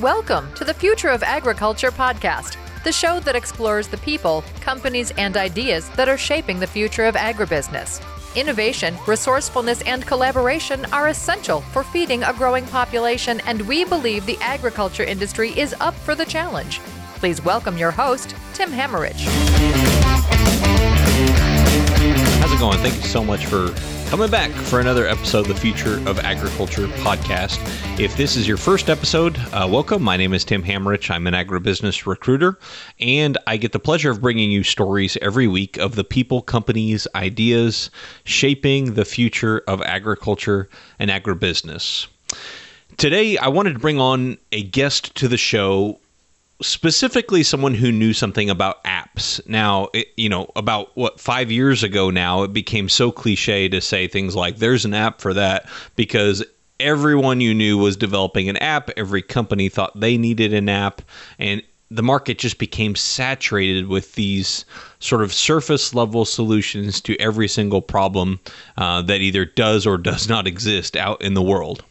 Welcome to the Future of Agriculture podcast, the show that explores the people, companies, and ideas that are shaping the future of agribusiness. Innovation, resourcefulness, and collaboration are essential for feeding a growing population, and we believe the agriculture industry is up for the challenge. Please welcome your host, Tim Hammerich. How's it going? Thank you so much for coming back for another episode of the Future of Agriculture podcast. If this is your first episode, uh, welcome. My name is Tim Hammerich. I'm an agribusiness recruiter, and I get the pleasure of bringing you stories every week of the people, companies, ideas shaping the future of agriculture and agribusiness. Today, I wanted to bring on a guest to the show specifically someone who knew something about Now, it, you know, about what five years ago now, it became so cliche to say things like "there's an app for that" because everyone you knew was developing an app. Every company thought they needed an app, and the market just became saturated with these sort of surface level solutions to every single problem uh, that either does or does not exist out in the world.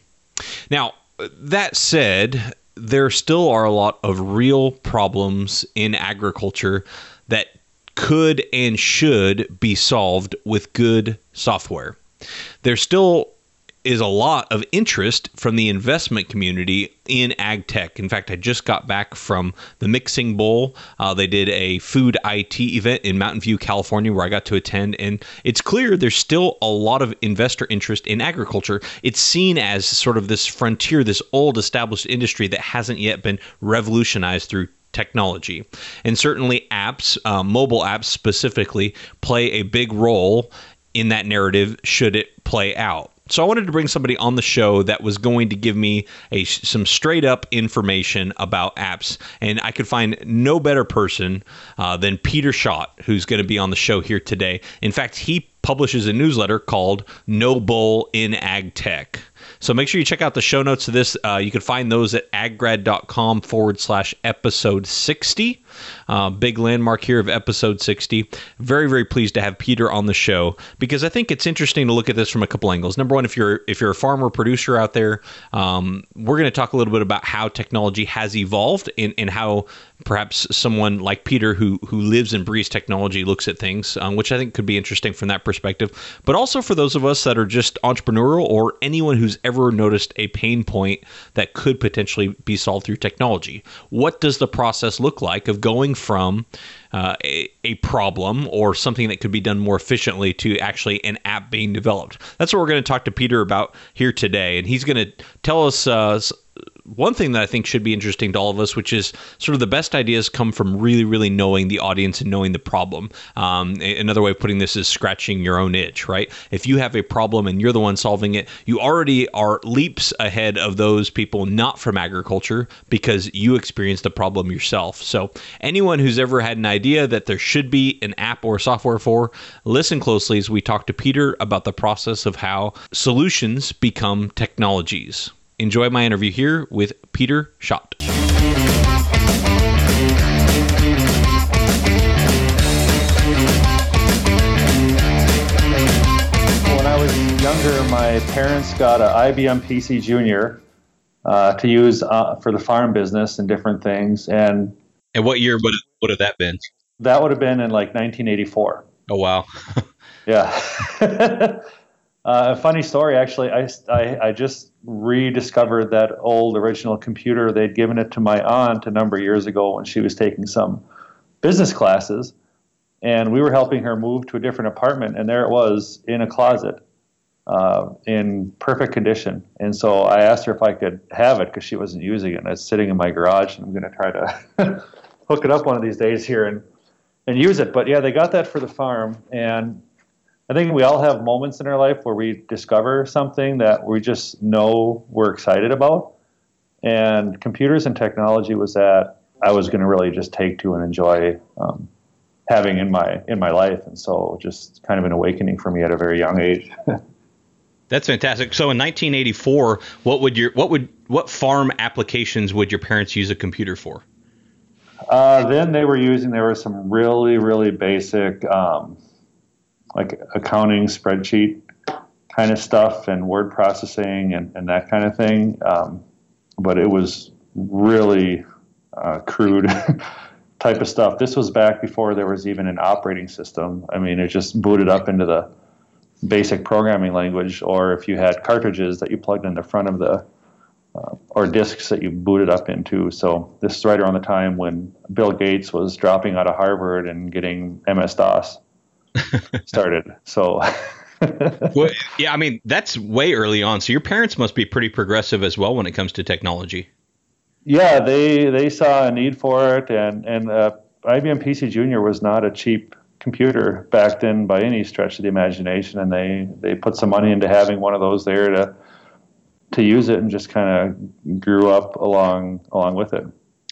Now, that said, there still are a lot of real problems in agriculture that could and should be solved with good software. There still is a lot of interest from the investment community in ag tech. In fact, I just got back from the Mixing Bowl. Uh, they did a food IT event in Mountain View, California, where I got to attend. And it's clear there's still a lot of investor interest in agriculture. It's seen as sort of this frontier, this old established industry that hasn't yet been revolutionized through technology. And certainly, apps, uh, mobile apps specifically, play a big role in that narrative should it play out. So I wanted to bring somebody on the show that was going to give me a some straight up information about apps, and I could find no better person uh, than Peter Schott, who's going to be on the show here today. In fact, he publishes a newsletter called No Bull in Ag Tech. So make sure you check out the show notes of this. Uh, you can find those at aggrad.com forward slash episode 60. Uh, big landmark here of episode 60. Very, very pleased to have Peter on the show because I think it's interesting to look at this from a couple angles. Number one, if you're if you're a farmer producer out there, um, we're going to talk a little bit about how technology has evolved and, and how perhaps someone like Peter who who lives and breathes technology looks at things, um, which I think could be interesting from that perspective. But also for those of us that are just entrepreneurial or anyone who's ever noticed a pain point that could potentially be solved through technology. What does the process look like of going from uh, a, a, problem or something that could be done more efficiently to actually an app being developed? That's what we're going to talk to Peter about here today, and he's going to tell us. Uh, one thing that I think should be interesting to all of us, which is sort of the best ideas come from really, really knowing the audience and knowing the problem. Um, another way of putting this is scratching your own itch, right? If you have a problem and you're the one solving it, you already are leaps ahead of those people not from agriculture because you experienced the problem yourself. So, anyone who's ever had an idea that there should be an app or software for, listen closely as we talk to Peter about the process of how solutions become technologies. Enjoy my interview here with Peter Schott. When I was younger, my parents got an IBM PC Junior uh, to use uh, for the farm business and different things. And and what year would would have that been? That would have been in like 1984. Oh wow! yeah. Uh, a funny story, actually. I, I, I, just rediscovered that old original computer. They'd given it to my aunt a number of years ago when she was taking some business classes. And we were helping her move to a different apartment, and there it was in a closet uh, in perfect condition. And so I asked her if I could have it because she wasn't using it. And it's sitting in my garage, and I'm going to try to hook it up one of these days here and, and use it. But yeah, they got that for the farm. And I think we all have moments in our life where we discover something that we just know we're excited about. And computers and technology was that I was going to really just take to and enjoy um, having in my in my life, and so just kind of an awakening for me at a very young age. That's fantastic. So in 1984, what would your what would what farm applications would your parents use a computer for? Uh, then they were using there were some really really basic um, like accounting spreadsheet kind of stuff and word processing and, and that kind of thing. Um, but it was really uh, crude type of stuff. This was back before there was even an operating system. I mean, it just booted up into the basic programming language, or if you had cartridges that you plugged in the front of the uh, or disks that you booted up into. So this is right around the time when Bill Gates was dropping out of Harvard and getting MS DOS started. So. well, yeah, I mean that's way early on. So your parents must be pretty progressive as well when it comes to technology. Yeah, they they saw a need for it, and and uh, IBM PC Junior was not a cheap computer back then by any stretch of the imagination, and they they put some money into having one of those there to to use it, and just kind of grew up along along with it.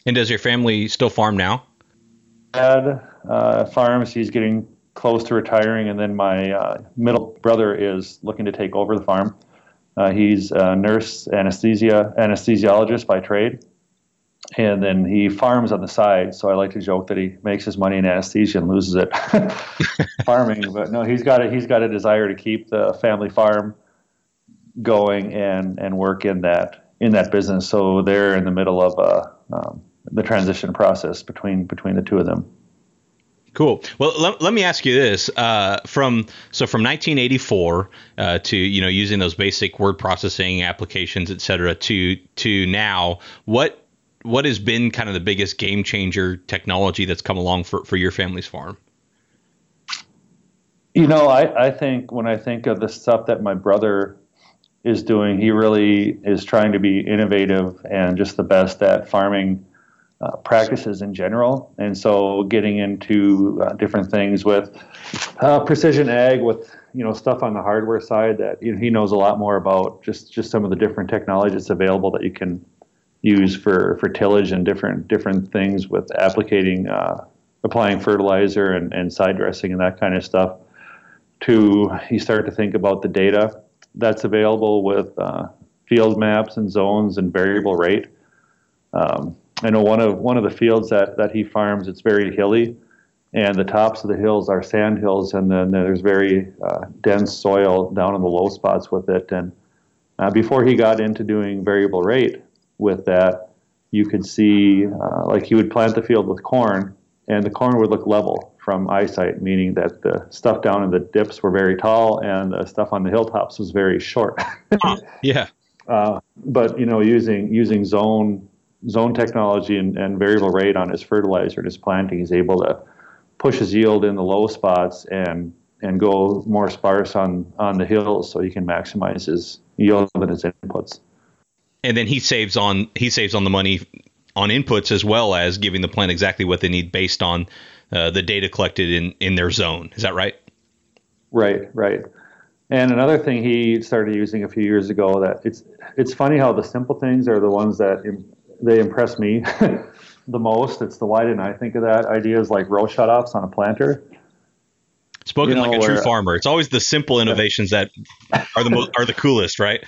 And does your family still farm now? Dad uh, farms. He's getting close to retiring, and then my uh, middle brother is looking to take over the farm. Uh, he's a nurse anesthesia anesthesiologist by trade, and then he farms on the side. So I like to joke that he makes his money in anesthesia and loses it farming. But no, he's got a he's got a desire to keep the family farm going and and work in that in that business. So they're in the middle of uh, um, the transition process between between the two of them. Cool. Well, let, let me ask you this: uh, from so from 1984 uh, to you know using those basic word processing applications, et cetera, to to now, what what has been kind of the biggest game changer technology that's come along for, for your family's farm? You know, I, I think when I think of the stuff that my brother is doing, he really is trying to be innovative and just the best at farming uh, practices in general. And so getting into uh, different things with uh, precision ag, with you know stuff on the hardware side that you know, he knows a lot more about. Just just some of the different technologies available that you can use for, for tillage and different different things with applicating uh, applying fertilizer and, and side dressing and that kind of stuff to you start to think about the data that's available with uh, field maps and zones and variable rate. Um, I know one of one of the fields that, that he farms it's very hilly and the tops of the hills are sand hills and then there's very uh, dense soil down in the low spots with it and uh, before he got into doing variable rate with that, you could see uh, like he would plant the field with corn, and the corn would look level from eyesight, meaning that the stuff down in the dips were very tall and the stuff on the hilltops was very short. yeah. Uh, but you know, using using zone zone technology and, and variable rate on his fertilizer and his planting, he's able to push his yield in the low spots and and go more sparse on on the hills so he can maximize his yield and his inputs and then he saves on he saves on the money on inputs as well as giving the plant exactly what they need based on uh, the data collected in in their zone. Is that right? Right, right. And another thing he started using a few years ago that it's it's funny how the simple things are the ones that Im- they impress me the most. It's the why didn't I think of that? Ideas like row shutoffs on a planter. Spoken you know, like a true farmer. It's always the simple innovations that are the most are the coolest, right?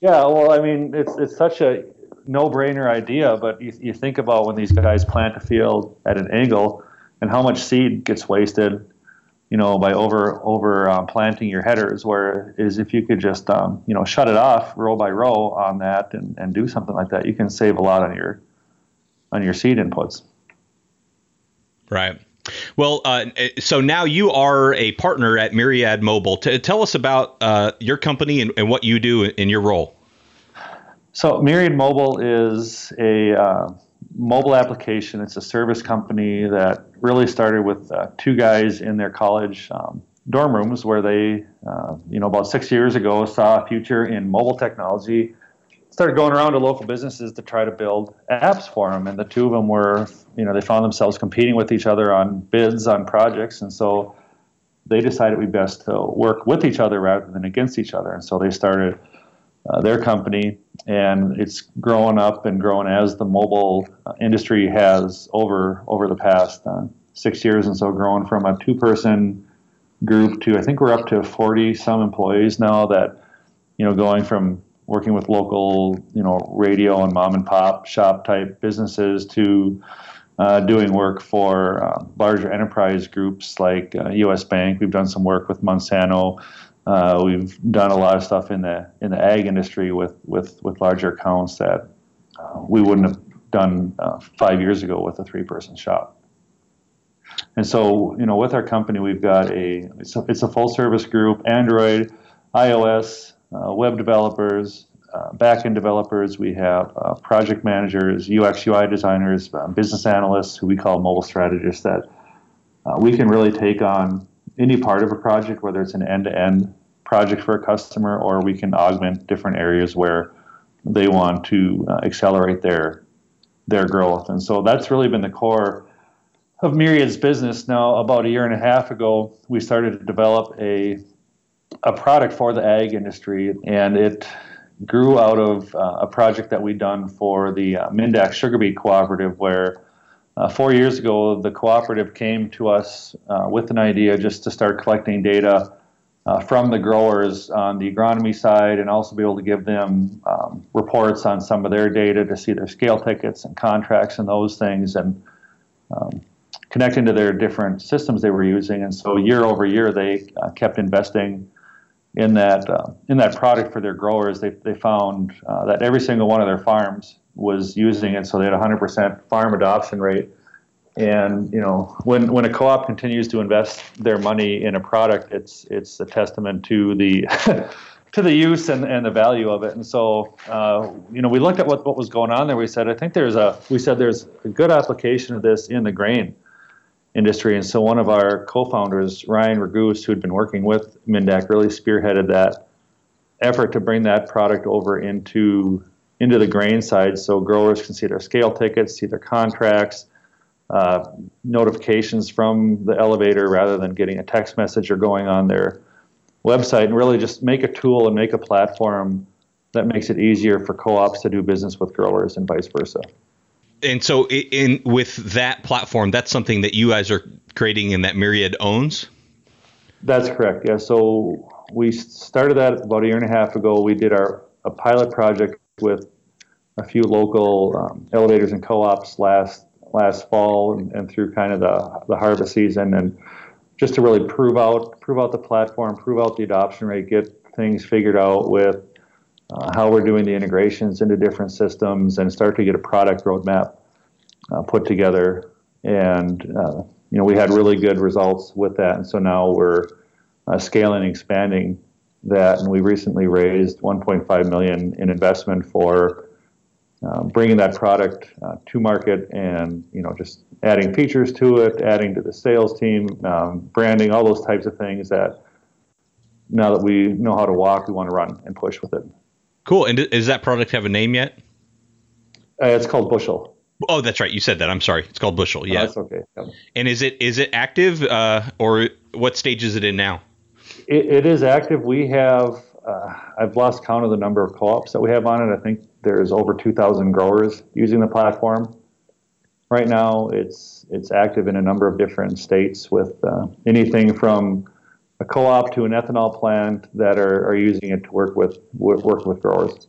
Yeah, well, I mean, it's it's such a no-brainer idea, but you, you think about when these guys plant a field at an angle and how much seed gets wasted, you know, by over over um, planting your headers. Where is if you could just um, you know shut it off row by row on that and, and do something like that, you can save a lot on your on your seed inputs. Right. Well, uh, so now you are a partner at Myriad Mobile. T- tell us about uh, your company and, and, what you do in your role. So, Myriad Mobile is a uh, mobile application. It's a service company that really started with uh, two guys in their college um, dorm rooms, where they, uh, you know, about six years ago, saw a future in mobile technology started going around to local businesses to try to build apps for them. And the two of them were, you know, they found themselves competing with each other on bids on projects. And so they decided it would be best to work with each other rather than against each other. And so they started uh, their company, and it's grown up and grown as the mobile uh, industry has over over the past uh, six years. And so growing from a two-person group to I think we're up to 40 some employees now that you know going from working with local, you know, radio and mom and pop shop type businesses to uh, doing work for uh, larger enterprise groups like U.S. Bank. We've done some work with Monsanto. Uh, we've done a lot of stuff in the in the ag industry with with with larger accounts that uh, we wouldn't have done uh, five years ago with a three-person shop. And so, you know, with our company, we've got a it's a, it's a full-service group: Android, iOS, uh, web developers, uh, back-end developers. We have uh, project managers, UX UI designers, uh, business analysts, who we call mobile strategists. That we can really take on any part of a project, whether it's an end-to-end project for a customer, or we can augment different areas where they want to uh, accelerate their their growth. And so that's really been the core of Myriad's business. Now, about a year and a half ago, we started to develop a a product for the ag industry, and it grew out of uh, a project that we'd done for the uh, Minn-Dak Sugar Beet Cooperative, where uh, four years ago the cooperative came to us uh, with an idea just to start collecting data uh, from the growers on the agronomy side and also be able to give them um, reports on some of their data to see their scale tickets and contracts and those things and um, connecting to their different systems they were using. And so year over year, they uh, kept investing in that uh, in that product for their growers. They, they found uh, that every single one of their farms was using it, so they had 100% farm adoption rate and you know, when when a co-op continues to invest their money in a product, it's it's a testament to the to the use and, and the value of it. And so, uh, you know, we looked at what, what was going on there. We said, I think there's a we said there's a good application of this in the grain industry. And so, one of our co-founders, Ryan Raguse, who had been working with Minn-Dak, really spearheaded that effort to bring that product over into into the grain side, so growers can see their scale tickets, see their contracts uh, notifications from the elevator rather than getting a text message or going on their website and really just make a tool and make a platform that makes it easier for co-ops to do business with growers and vice versa. And so in with that platform, that's something that you guys are creating and that Myriad owns? That's correct. Yeah. So we started that about a year and a half ago. We did our a pilot project with a few local um, elevators and co-ops last last fall and, and through kind of the, the harvest season and just to really prove out prove out the platform, prove out the adoption rate, get things figured out with uh, how we're doing the integrations into different systems, and start to get a product roadmap uh, put together. And uh, you know, we had really good results with that, and so now we're uh, scaling, and expanding that, and we recently raised 1.5 million in investment for um, bringing that product uh, to market and you know just adding features to it, adding to the sales team, um, branding, all those types of things that now that we know how to walk, we want to run and push with it. Cool. And does that product have a name yet? Uh, it's called Bushel. Oh, that's right. You said that. I'm sorry. It's called Bushel. Yeah. Oh, that's okay. Yeah. And is it is it active uh, or what stage is it in now? it, it is active. We have uh, I've lost count of the number of co-ops that we have on it. I think there's over 2,000 growers using the platform. Right now, it's it's active in a number of different states with uh, anything from a co-op to an ethanol plant that are, are using it to work with work with growers.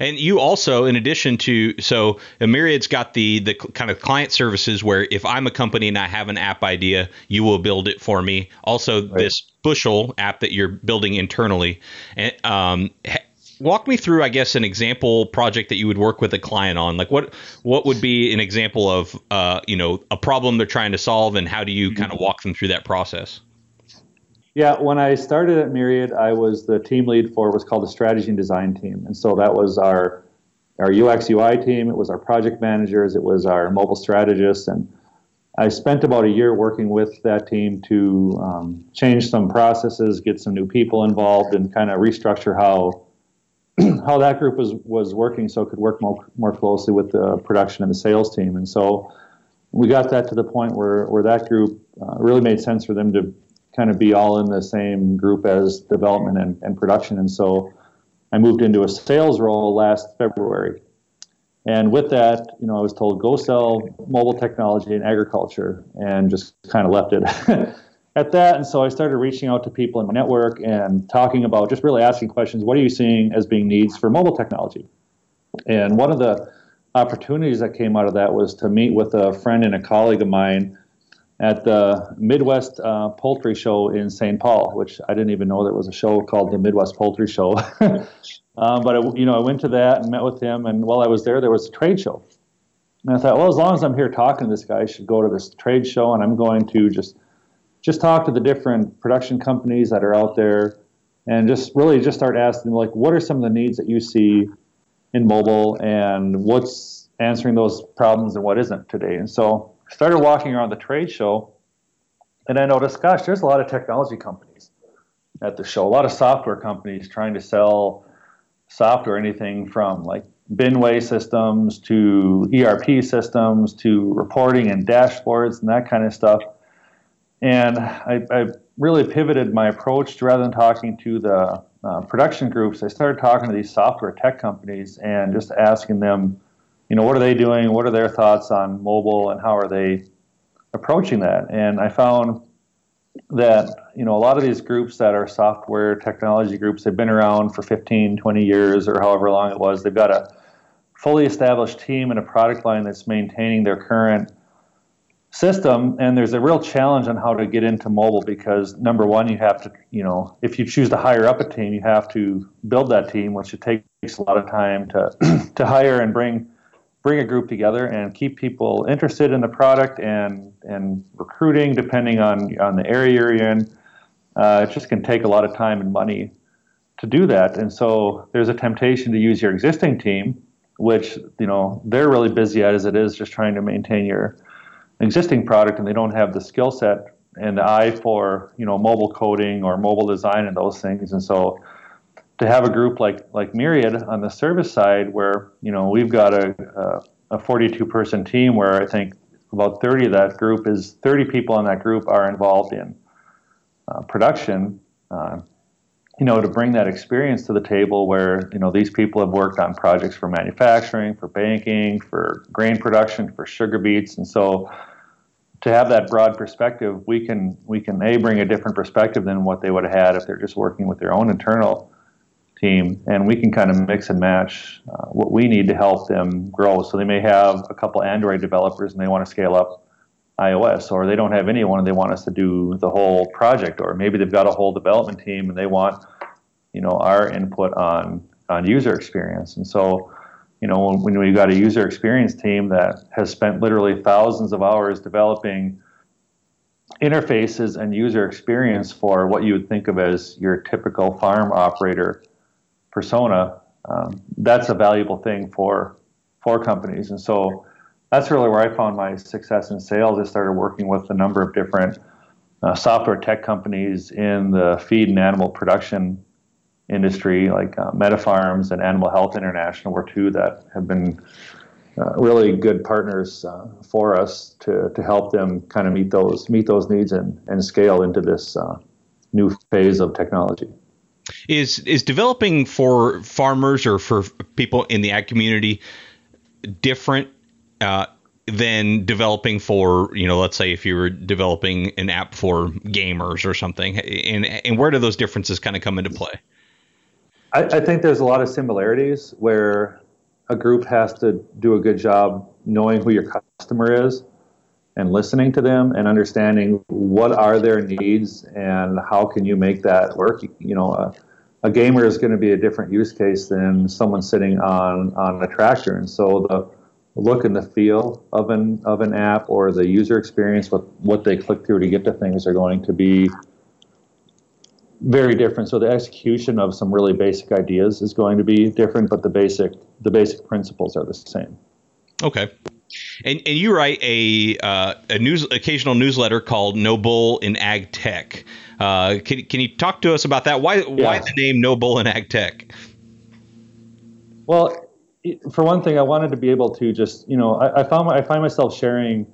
And you also, in addition to, so Myriad's got the the kind of client services where if I'm a company and I have an app idea, you will build it for me. Also, right. this Bushel app that you're building internally. And, um, walk me through, I guess, an example project that you would work with a client on. Like, what what would be an example of, uh, you know, a problem they're trying to solve, and how do you mm-hmm. kind of walk them through that process? Yeah, when I started at Myriad, I was the team lead for what's called the strategy and design team, and so that was our our UX UI team. It was our project managers. It was our mobile strategists, and I spent about a year working with that team to um, change some processes, get some new people involved, and kind of restructure how how that group was was working, so it could work more more closely with the production and the sales team. And so we got that to the point where where that group uh, really made sense for them to kind of be all in the same group as development and, and production. And so I moved into a sales role last February. And with that, you know, I was told go sell mobile technology and agriculture, and just kind of left it at that. And so I started reaching out to people in my network and talking about just really asking questions. What are you seeing as being needs for mobile technology? And one of the opportunities that came out of that was to meet with a friend and a colleague of mine at the Midwest uh, Poultry Show in St. Paul, which I didn't even know there was a show called the Midwest Poultry Show. um, but I, you know, I went to that and met with him, and while I was there, there was a trade show, And I thought, well, as long as I'm here talking to this guy, I should go to this trade show, and I'm going to just just talk to the different production companies that are out there, and just really just start asking like, what are some of the needs that you see in mobile, and what's answering those problems and what isn't today. And so started walking around the trade show, and I noticed, gosh, there's a lot of technology companies at the show, a lot of software companies trying to sell software, anything from like binway systems to ERP systems to reporting and dashboards and that kind of stuff. And I, I really pivoted my approach to rather than talking to the uh, production groups, I started talking to these software tech companies and just asking them, you know, what are they doing? What are their thoughts on mobile and how are they approaching that? And I found that, you know, a lot of these groups that are software technology groups, they've been around for 15, 20 years or however long it was. They've got a fully established team and a product line that's maintaining their current system and there's a real challenge on how to get into mobile because number one you have to you know if you choose to hire up a team you have to build that team which it takes a lot of time to to hire and bring bring a group together and keep people interested in the product and and recruiting depending on on the area you're in. Uh, it just can take a lot of time and money to do that. And so there's a temptation to use your existing team which you know they're really busy at as it is just trying to maintain your existing product and they don't have the skill set and the eye for you know mobile coding or mobile design and those things. And so to have a group like like myriad on the service side where you know we've got a, a, a 42 person team where i think about 30 of that group is 30 people in that group are involved in uh, production uh, you know to bring that experience to the table where you know these people have worked on projects for manufacturing for banking for grain production for sugar beets. And so to have that broad perspective, we can we can a bring a different perspective than what they would have had if they're just working with their own internal team, and we can kind of mix and match uh, what we need to help them grow. So they may have a couple Android developers and they want to scale up iOS, or they don't have anyone and they want us to do the whole project, or maybe they've got a whole development team and they want you know our input on on user experience, and so you know, when, when we've got a user experience team that has spent literally thousands of hours developing interfaces and user experience for what you would think of as your typical farm operator persona, um, that's a valuable thing for for companies. And so that's really where I found my success in sales. I started working with a number of different uh, software tech companies in the feed and animal production industry, like uh, MetaFarms and Animal Health International, were two that have been uh, really good partners uh, for us to, to help them kind of meet those meet those needs and, and scale into this uh, new phase of technology. Is is developing for farmers or for people in the ag community different uh, than developing for you know let's say if you were developing an app for gamers or something. And and where do those differences kind of come into play? I, I think there's a lot of similarities where a group has to do a good job knowing who your customer is and listening to them and understanding what are their needs and how can you make that work. You know, a, a gamer is going to be a different use case than someone sitting on on a tractor, and so the look and the feel of an of an app or the user experience with what they click through to get to things are going to be very different. So the execution of some really basic ideas is going to be different, but the basic the basic principles are the same. Okay. And, and you write a uh, a news occasional newsletter called No Bull in Ag Tech. Uh, can, can you talk to us about that? Why yeah. why the name No Bull in Ag Tech? Well, for one thing, I wanted to be able to just you know I, I found I find myself sharing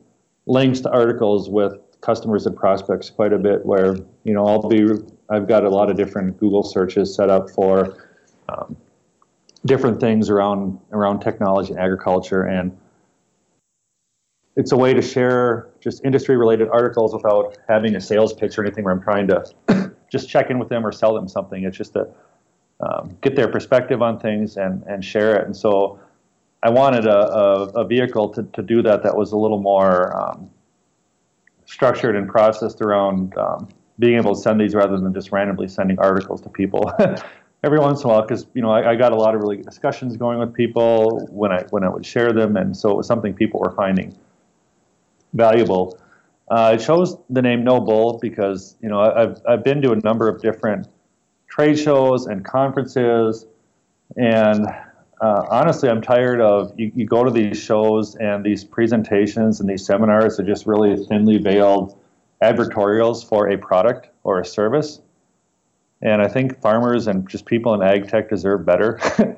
links to articles with customers and prospects quite a bit where you know I'll be I've got a lot of different Google searches set up for um, different things around around technology and agriculture and it's a way to share just industry related articles without having a sales pitch or anything where I'm trying to just check in with them or sell them something. It's just to um, get their perspective on things and, and share it. And so I wanted a, a, a vehicle to, to do that that was a little more um, structured and processed around um, being able to send these rather than just randomly sending articles to people. every once in a while, because you know I, I, got a lot of really good discussions going with people when I when I would share them, and so it was something people were finding valuable. Uh, I chose the name No Bull because you know I've I've been to a number of different trade shows and conferences, and uh, honestly, I'm tired of you, you go to these shows and these presentations and these seminars are just really thinly veiled advertorials for a product or a service. And I think farmers and just people in ag tech deserve better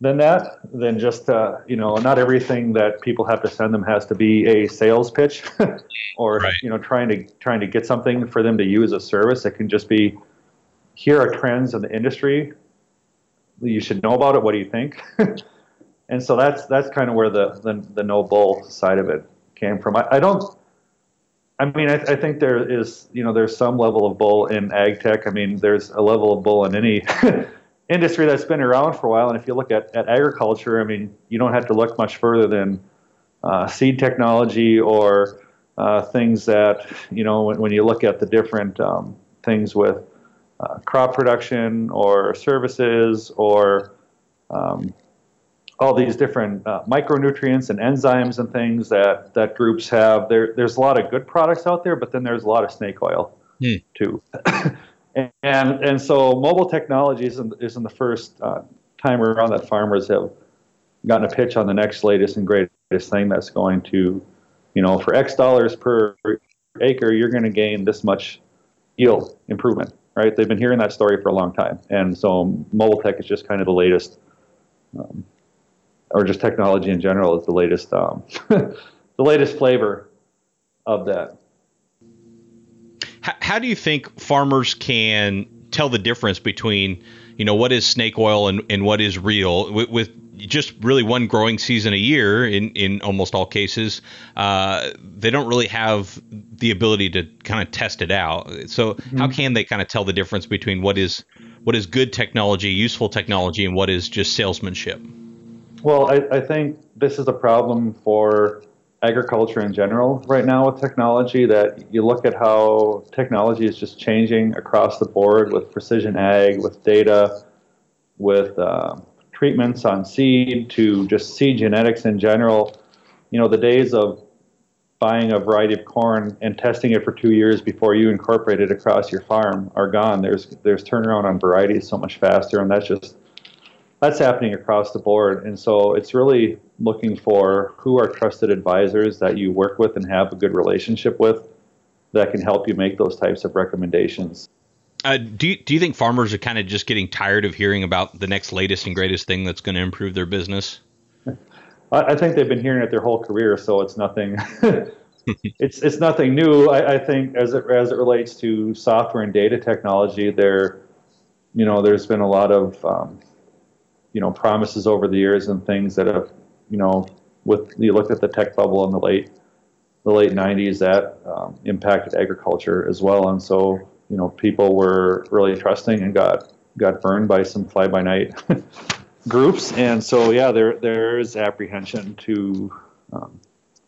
than that, than just, uh, you know, not everything that people have to send them has to be a sales pitch or, right. you know, trying to, trying to get something for them to use a service. It can just be, here are trends in the industry you should know about it. What do you think? and so that's that's kind of where the, the, the no bull side of it came from. I, I don't. I mean, I, I, think there is, you know, there's some level of bull in ag tech. I mean, there's a level of bull in any industry that's been around for a while. And if you look at, at agriculture, I mean, you don't have to look much further than uh, seed technology or uh, things that, you know, when, when, you look at the different um, things with uh, crop production or services or um, all these different uh, micronutrients and enzymes and things that, that groups have. There, there's a lot of good products out there, but then there's a lot of snake oil mm. too. and, and so mobile technology isn't, isn't the first uh, time around that farmers have gotten a pitch on the next latest and greatest thing that's going to, you know, for X dollars per acre, you're going to gain this much yield improvement right? They've been hearing that story for a long time, and so mobile tech is just kind of the latest, um, or just technology in general is the latest, um, the latest flavor of that. How, how do you think farmers can tell the difference between, you know, what is snake oil and, and what is real with, with just really one growing season a year in, in almost all cases. Uh, they don't really have the ability to kind of test it out. So mm-hmm. how can they kind of tell the difference between what is what is good technology, useful technology, and what is just salesmanship? Well, I, I think this is a problem for agriculture in general right now with technology that you look at how technology is just changing across the board with precision ag, with data, with uh, treatments on seed to just seed genetics in general. You know, the days of buying a variety of corn and testing it for two years before you incorporate it across your farm are gone. There's there's turnaround on varieties so much faster, and that's just that's happening across the board. And so it's really looking for who are trusted advisors that you work with and have a good relationship with that can help you make those types of recommendations. Uh, do you, do you think farmers are kind of just getting tired of hearing about the next latest and greatest thing that's going to improve their business? I, think they've been hearing it their whole career, so it's nothing. it's it's nothing new. I, I, think as it as it relates to software and data technology, there, you know, there's been a lot of, um, you know, promises over the years and things that have, you know, with you looked at the tech bubble in the late the late 90s that um, impacted agriculture as well, and so you know, people were really trusting and got got burned by some fly by night groups, and so yeah, there there is apprehension to um,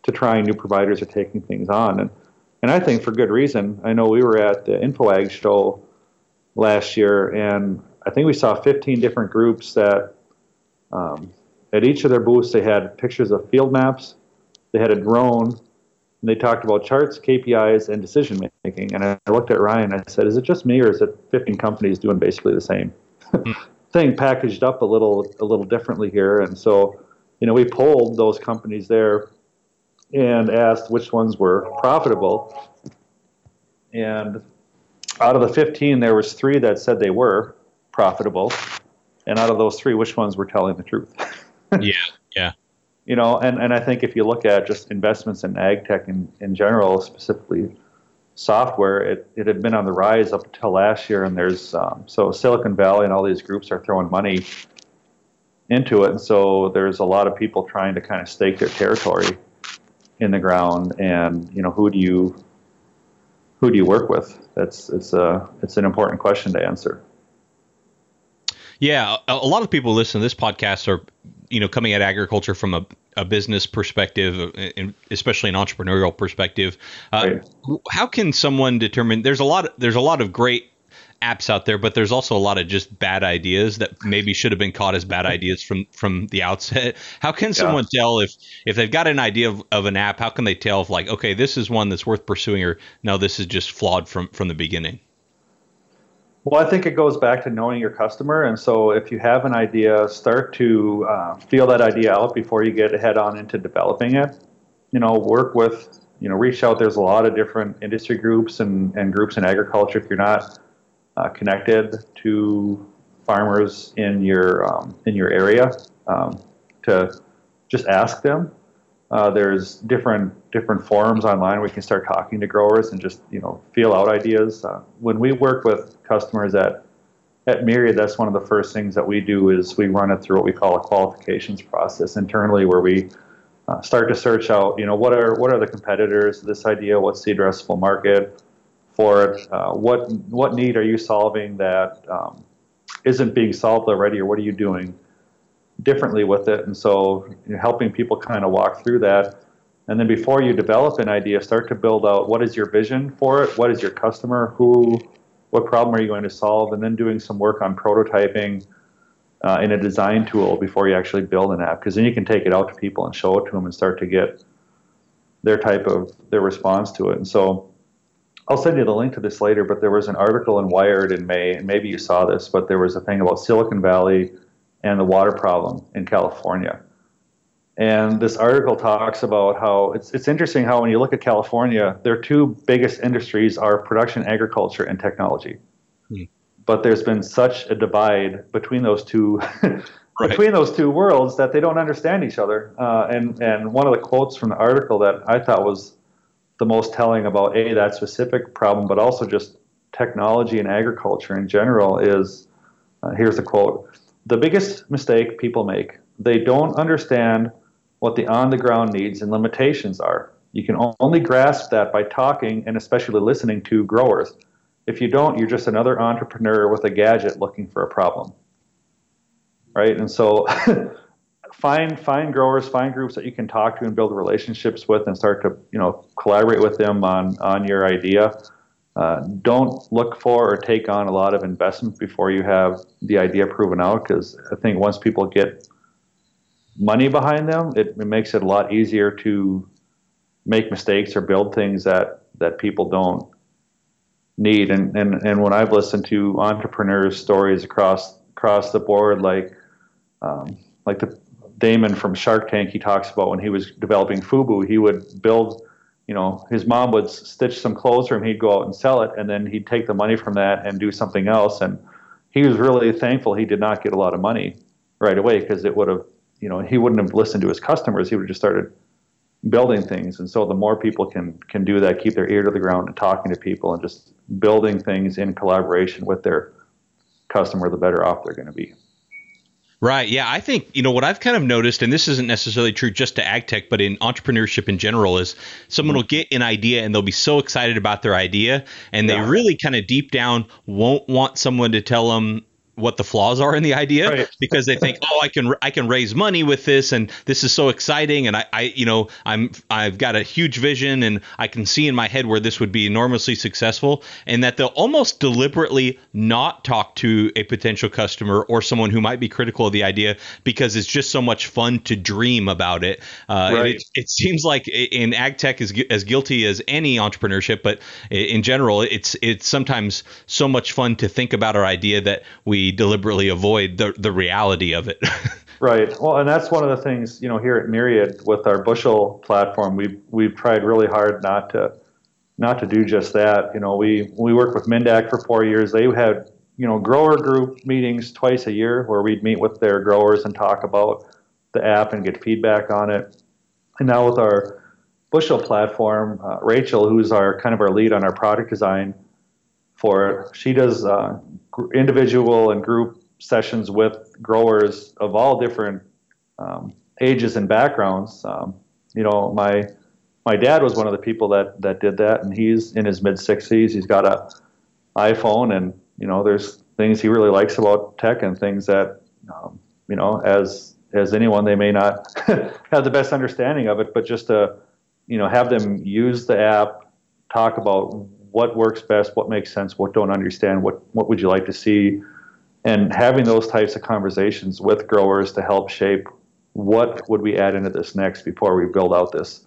to trying new providers or taking things on, and and I think for good reason. I know we were at the InfoAg show last year, and I think we saw 15 different groups that um, at each of their booths they had pictures of field maps, they had a drone, and they talked about charts, KPIs, and decision making. And I looked at Ryan. And I said, "Is it just me, or is it 15 companies doing basically the same hmm. thing, packaged up a little a little differently here?" And so, you know, we polled those companies there and asked which ones were profitable. And out of the 15, there was three that said they were profitable, and out of those three, which ones were telling the truth? yeah, yeah you know, and, and I think if you look at just investments in ag tech in, in general, specifically software, it, it had been on the rise up until last year. And there's, um, so Silicon Valley and all these groups are throwing money into it. And so there's a lot of people trying to kind of stake their territory in the ground. And, you know, who do you, who do you work with? That's, it's a, it's an important question to answer. Yeah, a, lot of people listen to this podcast are, you know, coming at agriculture from a, a business perspective, uh, especially an entrepreneurial perspective. Uh, right. How can someone determine? There's a lot. There's a lot of great apps out there, but there's also a lot of just bad ideas that maybe should have been caught as bad ideas from from the outset. How can someone yeah. tell if if they've got an idea of, of an app? How can they tell if like okay, this is one that's worth pursuing, or no, this is just flawed from from the beginning? Well, I think it goes back to knowing your customer. And so if you have an idea, start to uh, feel that idea out before you get head on into developing it. You know, work with, you know, reach out. There's a lot of different industry groups and, and groups in agriculture. If you're not uh, connected to farmers in your um, in your area, um, to just ask them uh, there's different different forums online we can start talking to growers and just you know feel out ideas. Uh, when we work with customers at at Myriad, that's one of the first things that we do is we run it through what we call a qualifications process internally, where we uh, start to search out, you know, what are what are the competitors this idea? What's the addressable market for it? Uh, what what need are you solving that um, not being solved already, or what are you doing? differently with it. And so you know, helping people kind of walk through that. And then before you develop an idea, start to build out what is your vision for it? What is your customer? Who, what problem are you going to solve? And then doing some work on prototyping uh, in a design tool before you actually build an app. Because then you can take it out to people and show it to them and start to get their type of their response to it. And so I'll send you the link to this later, but there was an article in Wired in May, and maybe you saw this, but there was a thing about Silicon Valley and the water problem in California. And this article talks about how it's, it's interesting how when you look at California, their two biggest industries are production, agriculture, and technology. Hmm. But there's been such a divide between those two right. between those two worlds that they don't understand each other. Uh, and and one of the quotes from the article that I thought was the most telling about a that specific problem, but also just technology and agriculture in general is uh, here's the quote the biggest mistake people make, they don't understand what the on the ground needs and limitations are. You can only grasp that by talking and especially listening to growers. If you don't, you're just another entrepreneur with a gadget looking for a problem. Right? And so find find growers, find groups that you can talk to and build relationships with and start to, you know, collaborate with them on on your idea. Uh, don't look for or take on a lot of investment before you have the idea proven out because I think once people get money behind them, it, it, makes it a lot easier to make mistakes or build things that, that people don't need. And, and, and when I've listened to entrepreneurs' stories across across the board, like um, like the Daymond from Shark Tank, he talks about when he was developing Fubu, he would build you know, his mom would stitch some clothes for him. He'd go out and sell it, and then he'd take the money from that and do something else. And he was really thankful he did not get a lot of money right away because it would have, you know, he wouldn't have listened to his customers. He would have just started building things. And so the more people can can do that, keep their ear to the ground and talking to people and just building things in collaboration with their customer, the better off they're going to be. Right. Yeah. I think, you know, what I've kind of noticed, and this isn't necessarily true just to ag tech, but in entrepreneurship in general, is someone will get an idea and they'll be so excited about their idea and yeah. they really kind of deep down won't want someone to tell them what the flaws are in the idea right. because they think, oh, I can I can raise money with this, and this is so exciting, and I, I you know I'm I've got a huge vision, and I can see in my head where this would be enormously successful, and that they'll almost deliberately not talk to a potential customer or someone who might be critical of the idea because it's just so much fun to dream about it. Uh, right. it, it seems like in ag tech is as guilty as any entrepreneurship, but in general, it's it's sometimes so much fun to think about our idea that we deliberately avoid the the reality of it. right. Well, and that's one of the things you know here at Myriad with our bushel platform. We've we've tried really hard not to not to do just that. You know, we we worked with Minn-Dak for four years. They had you know grower group meetings twice a year where we'd meet with their growers and talk about the app and get feedback on it. And now with our bushel platform, uh, Rachel, who's our kind of our lead on our product design for it, she does uh, individual and group sessions with growers of all different um, ages and backgrounds. Um, you know, my my dad was one of the people that that did that, and he's in his mid 60s. He's got a iPhone, and you know, there's things he really likes about tech and things that um, you know, as as anyone, they may not have the best understanding of it, but just to you know have them use the app, talk about what works best, what makes sense, what don't understand, what what would you like to see, and having those types of conversations with growers to help shape what would we add into this next before we build out this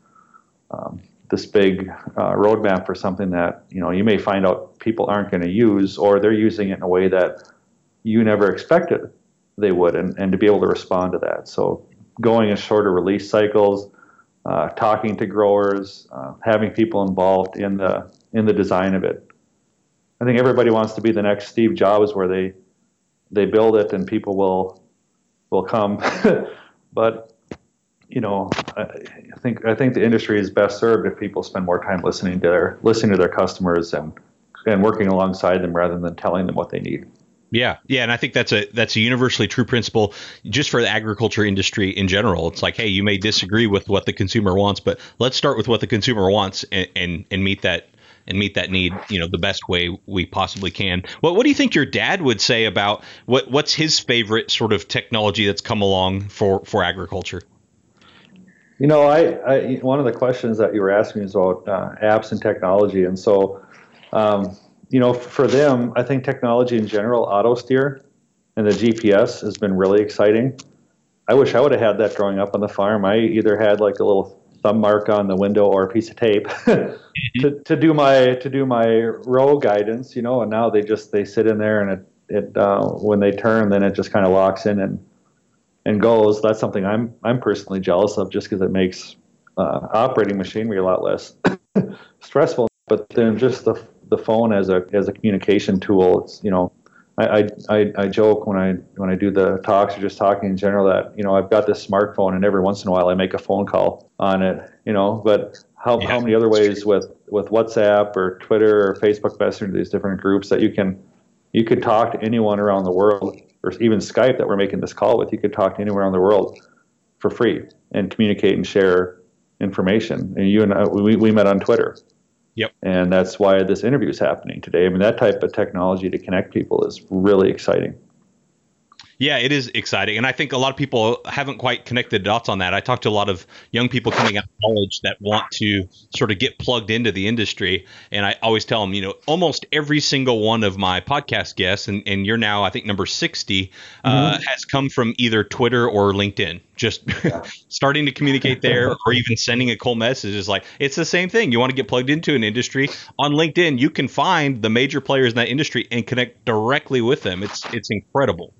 um, this big uh, roadmap for something that you know you may find out people aren't going to use or they're using it in a way that you never expected they would, and, and to be able to respond to that. So going in shorter release cycles, uh, talking to growers, uh, having people involved in the in the design of it. I think everybody wants to be the next Steve Jobs, where they they build it and people will will come. but you know, I think I think the industry is best served if people spend more time listening to their listening to their customers and and working alongside them rather than telling them what they need. Yeah, yeah, and I think that's a that's a universally true principle just for the agriculture industry in general. It's like, hey, you may disagree with what the consumer wants, but let's start with what the consumer wants and and, and meet that and meet that need, you know, the best way we possibly can. What what do you think your dad would say about what what's his favorite sort of technology that's come along for for agriculture? You know, I, I one of the questions that you were asking is about uh, apps and technology, and so. Um, you know, for them, I think technology in general, auto steer and the GPS has been really exciting. I wish I would have had that growing up on the farm. I either had like a little thumb mark on the window or a piece of tape to, to do my to do my row guidance, you know. And now they just they sit in there and it it uh, when they turn, then it just kind of locks in and and goes. That's something I'm I'm personally jealous of, just because it makes uh, operating machinery a lot less stressful. But then just the the phone as a as a communication tool. It's you know, I, I I joke when I when I do the talks or just talking in general that you know I've got this smartphone and every once in a while I make a phone call on it. You know, but how yeah, how many other ways with with WhatsApp or Twitter or Facebook Messenger, these different groups that you can you could talk to anyone around the world, or even Skype that we're making this call with. You could talk to anyone around the world for free and communicate and share information. And you and I, we, we met on Twitter. Yep. And that's why this interview is happening today. I mean, that type of technology to connect people is really exciting. Yeah, it is exciting. And I think a lot of people haven't quite connected dots on that. I talked to a lot of young people coming out of college that want to sort of get plugged into the industry. And I always tell them, you know, almost every single one of my podcast guests, and, and you're now, I think, number 60, uh, mm-hmm. uh, has come from either Twitter or LinkedIn. Just starting to communicate there or even sending a cold message is like, it's the same thing. You want to get plugged into an industry on LinkedIn, you can find the major players in that industry and connect directly with them. It's, it's incredible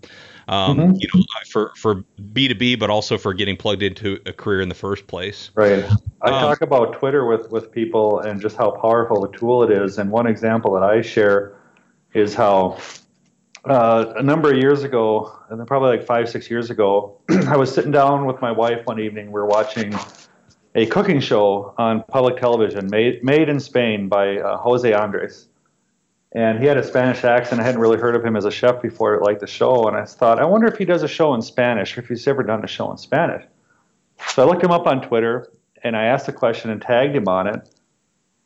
um, mm-hmm. you know, for for B two B, but also for getting plugged into a career in the first place. Right. I um, talk about Twitter with with people and just how powerful a tool it is. And one example that I share is how uh, a number of years ago, and probably like five six years ago, I was sitting down with my wife one evening. We we're watching a cooking show on public television, made made in Spain by uh, Jose Andres and he had a Spanish accent. I hadn't really heard of him as a chef before, like the show, and I thought, I wonder if he does a show in Spanish, or if he's ever done a show in Spanish. So I looked him up on Twitter, and I asked the question and tagged him on it.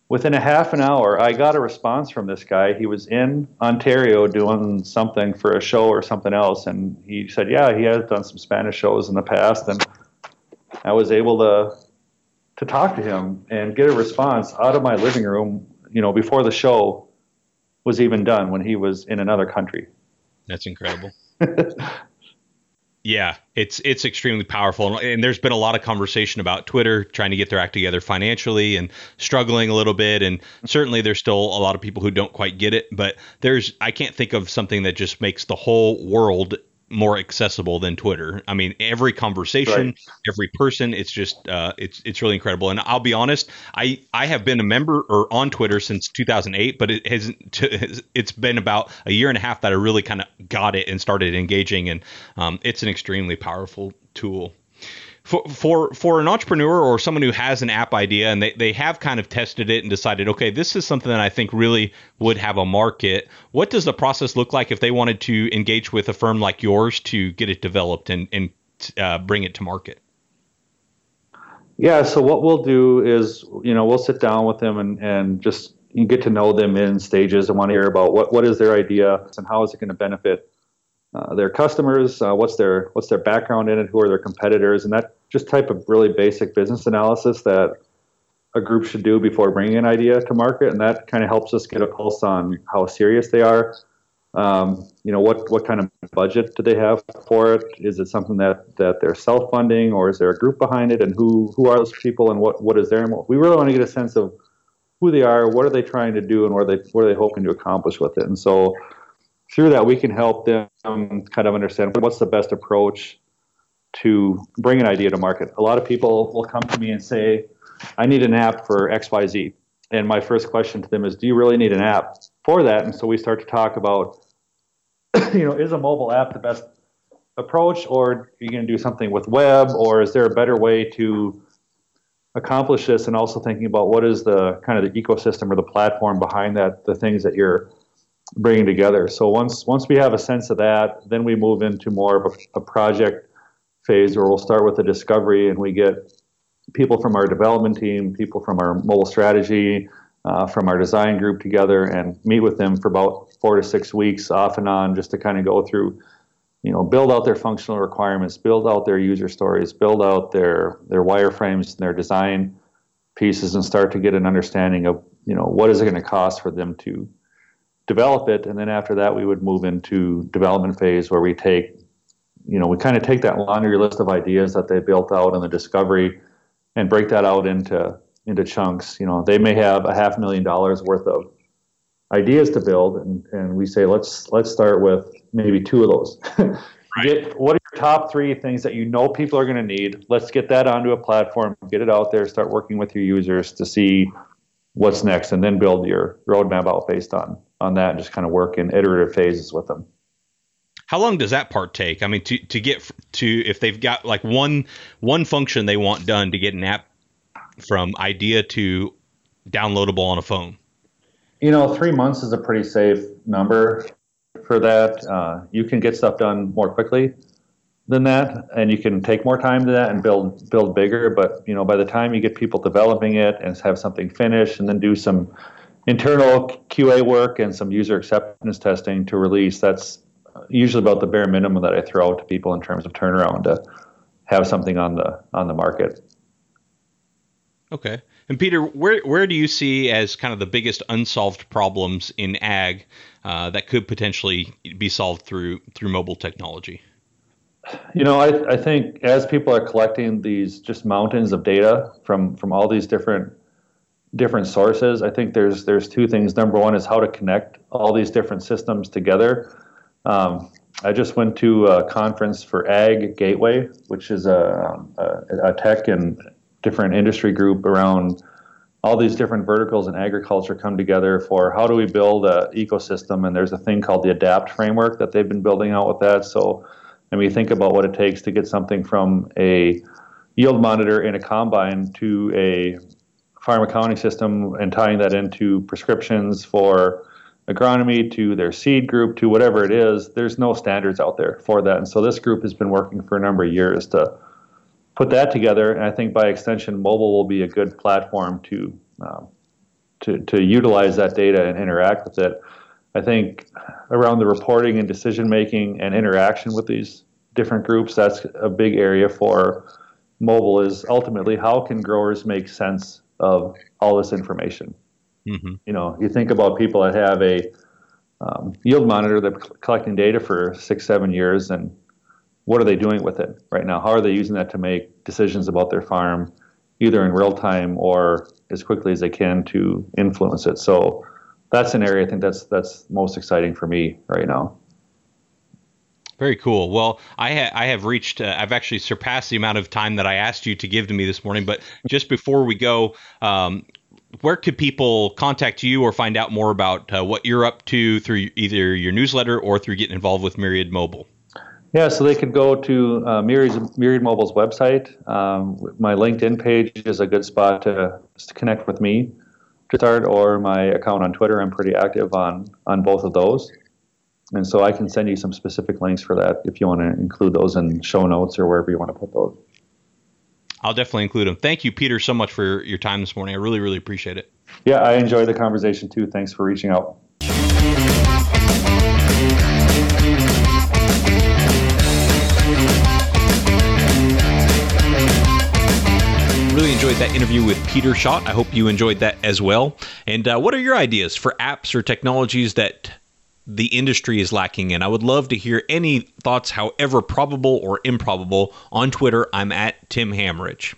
Within a half an hour, I got a response from this guy. He was in Ontario doing something for a show or something else, and he said, "Yeah, he has done some Spanish shows in the past." And I was able to to talk to him and get a response out of my living room, you know, before the show was even done when he was in another country. That's incredible. yeah, it's it's extremely powerful, and there's been a lot of conversation about Twitter trying to get their act together financially and struggling a little bit, and certainly there's still a lot of people who don't quite get it. But there's I can't think of something that just makes the whole world more accessible than Twitter. I mean, every conversation, right. every person, it's just uh, it's it's really incredible. And I'll be honest, I I have been a member or on Twitter since 2008, but it hasn't. It's been about a year and a half that I really kind of got it and started engaging, and um, it's an extremely powerful tool for for for an entrepreneur or someone who has an app idea and they, they have kind of tested it and decided okay this is something that i think really would have a market. What does the process look like if they wanted to engage with a firm like yours to get it developed and and uh, bring it to market? Yeah so what we'll do is you know we'll sit down with them and and just get to know them in stages and want to hear about what what is their idea and how is it going to benefit their customers, uh, what's their what's their background in it, who are their competitors, and that just type of really basic business analysis that a group should do before bringing an idea to market, and that kind of helps us get a pulse on how serious they are. Um, you know, what what kind of budget do they have for it? Is it something that that they're self funding, or is there a group behind it? And who who are those people, and what what is their? We really want to get a sense of who they are, what are they trying to do, and what are they what are they hoping to accomplish with it. And so through that, we can help them kind of understand what's the best approach to bring an idea to market. A lot of people will come to me and say, I need an app for XYZ. And my first question to them is, Do you really need an app for that? And so we start to talk about, you know, is a mobile app the best approach, or are you going to do something with web, or is there a better way to accomplish this? And also thinking about what is the kind of the ecosystem or the platform behind that, the things that you're bringing together. So once once we have a sense of that, then we move into more of a, a project phase where we'll start with the discovery and we get people from our development team, people from our mobile strategy, uh, from our design group together and meet with them for about four to six weeks off and on just to kind of go through you know build out their functional requirements build out their user stories build out their their wireframes and their design pieces and start to get an understanding of you know what is it going to cost for them to develop it, and then after that, we would move into development phase where we take, you know, we kind of take that laundry list of ideas that they built out in the discovery and break that out into into chunks. You know, they may have a half million dollars worth of ideas to build, and, and we say let's let's start with maybe two of those. right. Get, what are your top three things that you know people are going to need? Let's get that onto a platform, get it out there, start working with your users to see what's next, and then build your roadmap out based on on that and just kind of work in iterative phases with them. How long does that part take? I mean, to to get to if they've got like one one function they want done to get an app from idea to downloadable on a phone. You know, three months is a pretty safe number for that. Uh, you can get stuff done more quickly than that, and you can take more time to that and build build bigger. But you know, by the time you get people developing it and have something finished, and then do some internal QA work and some user acceptance testing to release. That's usually about the bare minimum that I throw out to people in terms of turnaround to have something on the on the market. Okay. And Peter, where where do you see as kind of the biggest unsolved problems in ag uh, that could potentially be solved through through mobile technology? You know, I, I think as people are collecting these just mountains of data from from all these different different sources. I think there's there's two things. Number one is how to connect all these different systems together. Um, I just went to a conference for Ag Gateway, which is a, a, a tech and different industry group around all these different verticals in agriculture come together for how do we build an ecosystem. And there's a thing called the ADAPT framework that they've been building out with that. So, and we think about what it takes to get something from a yield monitor in a combine to a farm accounting system and tying that into prescriptions for agronomy to their seed group to whatever it is, there's no standards out there for that. And so this group has been working for a number of years to put that together. And I think by extension, mobile will be a good platform to um, to, to utilize that data and interact with it. I think around the reporting and decision making and interaction with these different groups, that's a big area for mobile. Is ultimately how can growers make sense of all this information. Mm-hmm. You know, you think about people that have a um, yield monitor that's collecting data for six, seven years, and what are they doing with it right now? How are they using that to make decisions about their farm, either in real time or as quickly as they can to influence it? So that's an area I think that's that's most exciting for me right now. Very cool. Well, I, ha- I have reached, uh, I've actually surpassed the amount of time that I asked you to give to me this morning. But just before we go, um, where could people contact you or find out more about uh, what you're up to through either your newsletter or through getting involved with Myriad Mobile? Yeah, so they could go to uh, Myriad, Myriad Mobile's website. Um, my LinkedIn page is a good spot to, to connect with me to start, or my account on Twitter. I'm pretty active on on both of those. And so I can send you some specific links for that if you want to include those in show notes or wherever you want to put those. I'll definitely include them. Thank you, Peter, so much for your time this morning. I really, really appreciate it. Yeah, I enjoyed the conversation too. Thanks for reaching out. Really enjoyed that interview with Peter Schott. I hope you enjoyed that as well. And uh, what are your ideas for apps or technologies that the industry is lacking in? I would love to hear any thoughts, however probable or improbable. On Twitter, I'm at Tim Hammerich.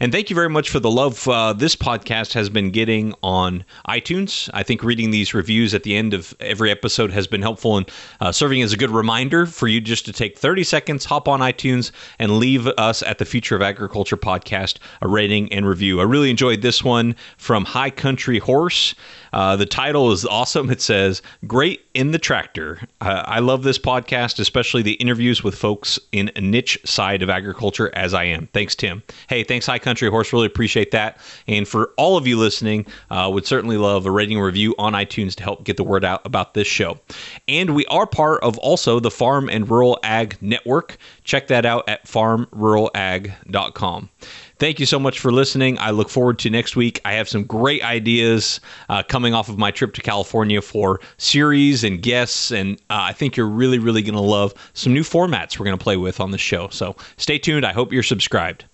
And thank you very much for the love uh, this podcast has been getting on iTunes. I think reading these reviews at the end of every episode has been helpful and uh, serving as a good reminder for you just to take 30 seconds, hop on iTunes, and leave us at the Future of Agriculture podcast a rating and review. I really enjoyed this one from High Country Horse. Uh, the title is awesome. It says, Great in the Tractor. Uh, I love this podcast, especially the interviews with folks in a niche side of agriculture, as I am. Thanks, Tim. Hey, thanks, High Country Horse. Really appreciate that. And for all of you listening, uh, would certainly love a rating review on iTunes to help get the word out about this show. And we are part of also the Farm and Rural Ag Network. Check that out at farmruralag.com. Thank you so much for listening. I look forward to next week. I have some great ideas uh, coming off of my trip to California for series and guests, and uh, I think you're really, really going to love some new formats we're going to play with on the show. So stay tuned. I hope you're subscribed.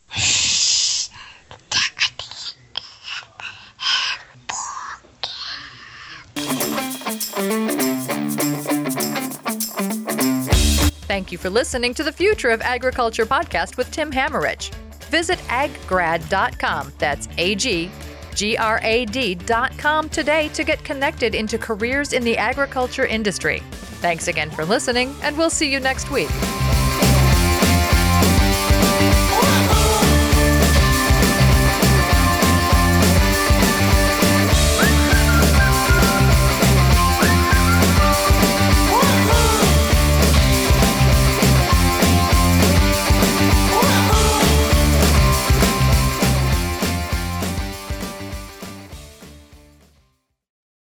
Thank you for listening to the Future of Agriculture podcast with Tim Hammerich. Visit aggrad.com. That's A G G R A D.com today to get connected into careers in the agriculture industry. Thanks again for listening, and we'll see you next week.